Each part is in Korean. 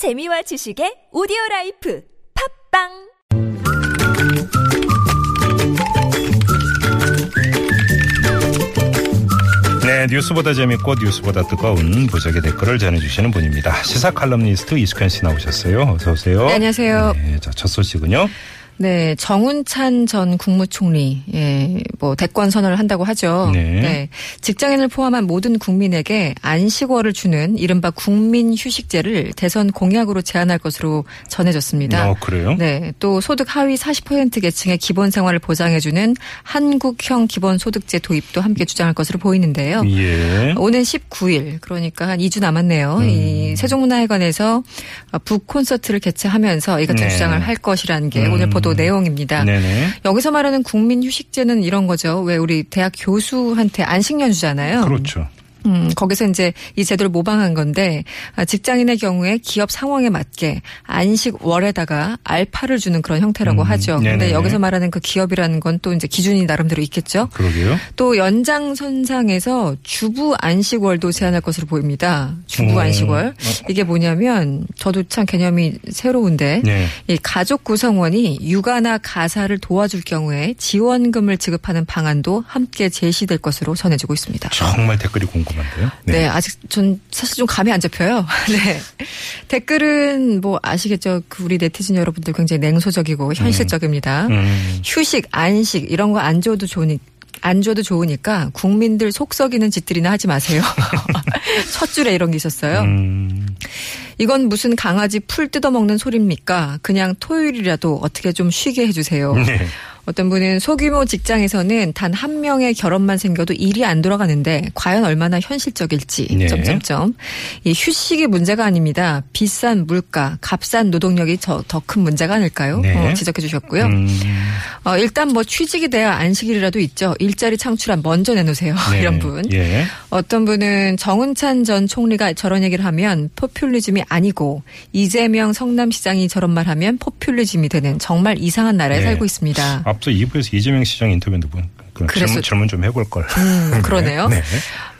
재미와 지식의 오디오 라이프 팟빵 네, 뉴스보다 재밌고 뉴스보다 뜨거운 무적의 댓글을 전해주시는 분입니다. 시사 칼럼니스트 이숙현 씨 나오셨어요. 어서 오세요. 네, 안녕하세요. 네, 자, 첫 소식은요. 네, 정운찬 전 국무총리, 예, 뭐, 대권 선언을 한다고 하죠. 네. 직장인을 포함한 모든 국민에게 안식월을 주는 이른바 국민휴식제를 대선 공약으로 제안할 것으로 전해졌습니다. 어, 그래요? 네, 또 소득 하위 40% 계층의 기본 생활을 보장해주는 한국형 기본소득제 도입도 함께 주장할 것으로 보이는데요. 예. 오는 19일 그러니까 한 2주 남았네요. 음. 이 세종문화회관에서 북 콘서트를 개최하면서 이 같은 네. 주장을 할 것이라는 게 음. 오늘 보도 내용입니다. 네네. 여기서 말하는 국민 휴식제는 이런 거죠. 왜 우리 대학 교수한테 안식년 주잖아요. 그렇죠. 음, 거기서 이제 이 제도를 모방한 건데 아, 직장인의 경우에 기업 상황에 맞게 안식 월에다가 알파를 주는 그런 형태라고 음, 하죠. 네네. 근데 여기서 말하는 그 기업이라는 건 또 이제 기준이 나름대로 있겠죠. 그러게요. 또 연장 선상에서 주부 안식월도 제한할 것으로 보입니다. 주부 음. 안식월. 이게 뭐냐면 저도 참 개념이 새로운데 네. 이 가족 구성원이 육아나 가사를 도와줄 경우에 지원금을 지급하는 방안도 함께 제시될 것으로 전해지고 있습니다. 정말 댓글이 궁금한데요. 네. 아직 전 사실 좀 감이 안 잡혀요. 네. 댓글은 뭐 아시겠죠. 그 우리 네티즌 여러분들 굉장히 냉소적이고 현실적입니다. 음. 휴식, 안식 이런 거 안 줘도 좋으니 안 줘도 좋으니까 국민들 속 썩이는 짓들이나 하지 마세요. 첫 줄에 이런 게 있었어요. 음. 이건 무슨 강아지 풀 뜯어먹는 소리입니까? 그냥 토요일이라도 어떻게 좀 쉬게 해주세요. 네. 어떤 분은 소규모 직장에서는 단 한 명의 결혼만 생겨도 일이 안 돌아가는데 과연 얼마나 현실적일지 네. 점점점 이 휴식이 문제가 아닙니다. 비싼 물가, 값싼 노동력이 더 큰 문제가 아닐까요? 네. 어, 지적해 주셨고요. 음. 어, 일단 뭐 취직이 돼야 안식일이라도 있죠. 일자리 창출한 먼저 내놓으세요. 네. 이런 분. 예. 어떤 분은 정은찬 전 총리가 저런 얘기를 하면 포퓰리즘이 아니고 이재명 성남시장이 저런 말 하면 포퓰리즘이 되는 정말 이상한 나라에 네. 살고 있습니다. 앞서 2부에서 이재명 시장 인터뷰도 본- 그 질문, 질문 좀 해볼 걸. 음, 그러네요. 네.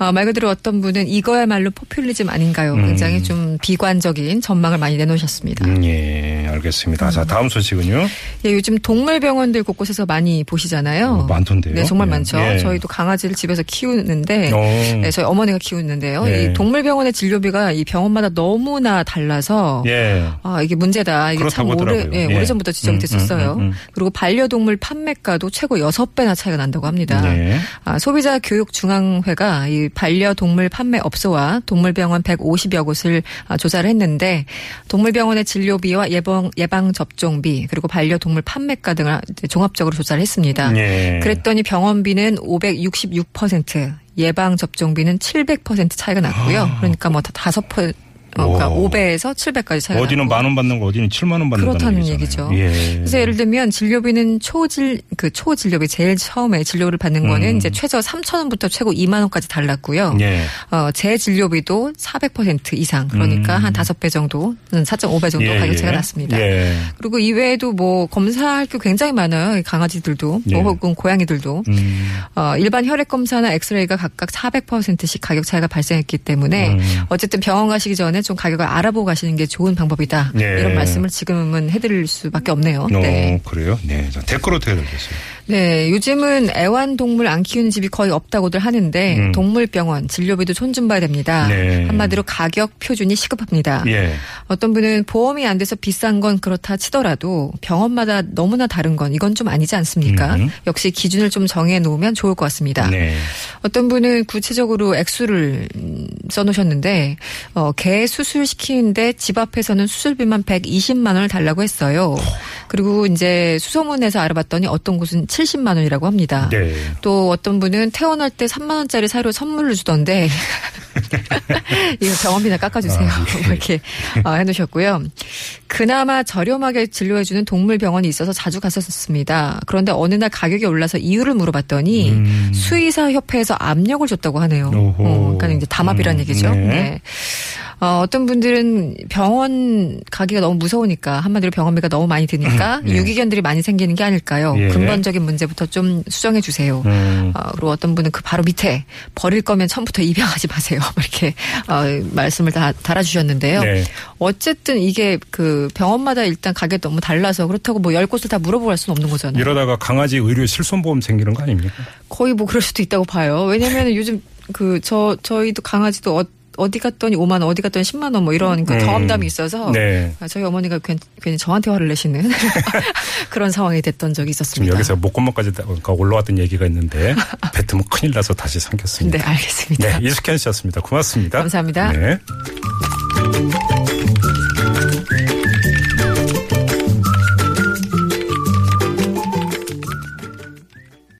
어, 말 그대로 어떤 분은 이거야말로 포퓰리즘 아닌가요? 음. 굉장히 좀 비관적인 전망을 많이 내놓으셨습니다. 음, 예, 알겠습니다. 자, 다음 소식은요. 예, 요즘 동물병원들 곳곳에서 많이 보시잖아요. 어, 많던데요. 네, 정말 예. 많죠. 예. 저희도 강아지를 집에서 키우는데 어. 네, 저희 어머니가 키우는데요. 네. 이 동물병원의 진료비가 이 병원마다 너무나 달라서 예. 아, 이게 문제다. 이게 참 오래. 예, 예. 오래 전부터 지적이 음, 됐었어요. 음, 음, 음. 그리고 반려동물 판매가도 최고 6배나 차이가 난다고 합니다. 네. 아, 소비자 교육 중앙회가 이 반려동물 판매업소와 동물병원 150여 곳을 아, 조사를 했는데 동물병원의 진료비와 예방, 예방접종비 그리고 반려동물 판매가 등을 종합적으로 조사를 했습니다. 예. 그랬더니 병원비는 566%, 예방접종비는 700% 차이가 났고요. 그러니까 뭐다 다섯 퍼 어, 그러니까 아. 오. 5배에서 700까지 차이가 어디는. 만 원 받는 거 어디는 7만 원 받는 그렇다는 얘기죠. 예. 그래서 예를 들면 진료비는 초질 그 초진료비 제일 처음에 진료를 받는 거는 음. 이제 최저 3천 원부터 최고 2만 원까지 달랐고요. 예. 어, 재진료비도 400% 이상 그러니까 음. 한 5배 정도, 4.5배 정도 예, 가격 차이가 예. 났습니다. 예. 그리고 이외에도 뭐 검사할 게 굉장히 많아요. 이 강아지들도 예. 뭐 혹은 고양이들도 음. 어, 일반 혈액 검사나 엑스레이가 각각 400%씩 가격 차이가 발생했기 때문에 음. 어쨌든 병원 가시기 전에 좀 가격을 알아보고 가시는 게 좋은 방법이다. 예. 이런 말씀을 지금은 해드릴 수밖에 없네요. 어, 네. 그래요? 네. 자, 댓글 어떻게 되겠어요? 네, 요즘은 애완동물 안 키우는 집이 거의 없다고들 하는데 음. 동물병원 진료비도 손 좀 봐야 됩니다. 네. 한마디로 가격 표준이 시급합니다. 예. 어떤 분은 보험이 안 돼서 비싼 건 그렇다 치더라도 병원마다 너무나 다른 건 이건 좀 아니지 않습니까? 음. 역시 기준을 좀 정해 놓으면 좋을 것 같습니다. 네. 어떤 분은 구체적으로 액수를 음, 써놓으셨는데 어, 개 수술 시키는데 집 앞에서는 수술비만 120만 원을 달라고 했어요. 그리고 이제 수소문에서 알아봤더니 어떤 곳은 70만 원이라고 합니다. 네. 또 어떤 분은 퇴원할 때 3만 원짜리 사료 선물을 주던데 이거 병원비나 깎아주세요. 아, 예. 이렇게 어, 해놓으셨고요. 그나마 저렴하게 진료해주는 동물병원이 있어서 자주 갔었습니다. 그런데 어느 날 가격이 올라서 이유를 물어봤더니 음. 수의사 협회에서 압력을 줬다고 하네요. 어, 그러니까 이제 담합이란 음, 얘기죠. 네. 네. 어, 어떤 분들은 병원 가기가 너무 무서우니까 한마디로 병원비가 너무 많이 드니까 예. 유기견들이 많이 생기는 게 아닐까요? 예. 근본적인 문제부터 좀 수정해 주세요. 음. 어, 그리고 어떤 분은 그 바로 밑에 버릴 거면 처음부터 입양하지 마세요. 이렇게 어, 말씀을 다 달아주셨는데요. 네. 어쨌든 이게 그 병원마다 일단 가격이 너무 달라서 그렇다고 뭐 열 곳을 다 물어보고 갈 수는 없는 거잖아요. 이러다가 강아지 의료 실손보험 생기는 거 아닙니까? 거의 뭐 그럴 수도 있다고 봐요. 왜냐면 요즘 그 저 저희도 강아지도 어, 어디 갔더니 5만 원, 어디 갔더니 10만 원 뭐 이런 그 음. 경험담이 있어서 네. 아, 저희 어머니가 괜, 괜히 저한테 화를 내시는 그런 상황이 됐던 적이 지금 있었습니다. 여기서 목구멍까지 다- 올라왔던 얘기가 있는데 뱉으면 큰일 나서 다시 삼겼습니다. 네, 알겠습니다. 네, 이숙현 씨였습니다. 고맙습니다. 감사합니다. 네.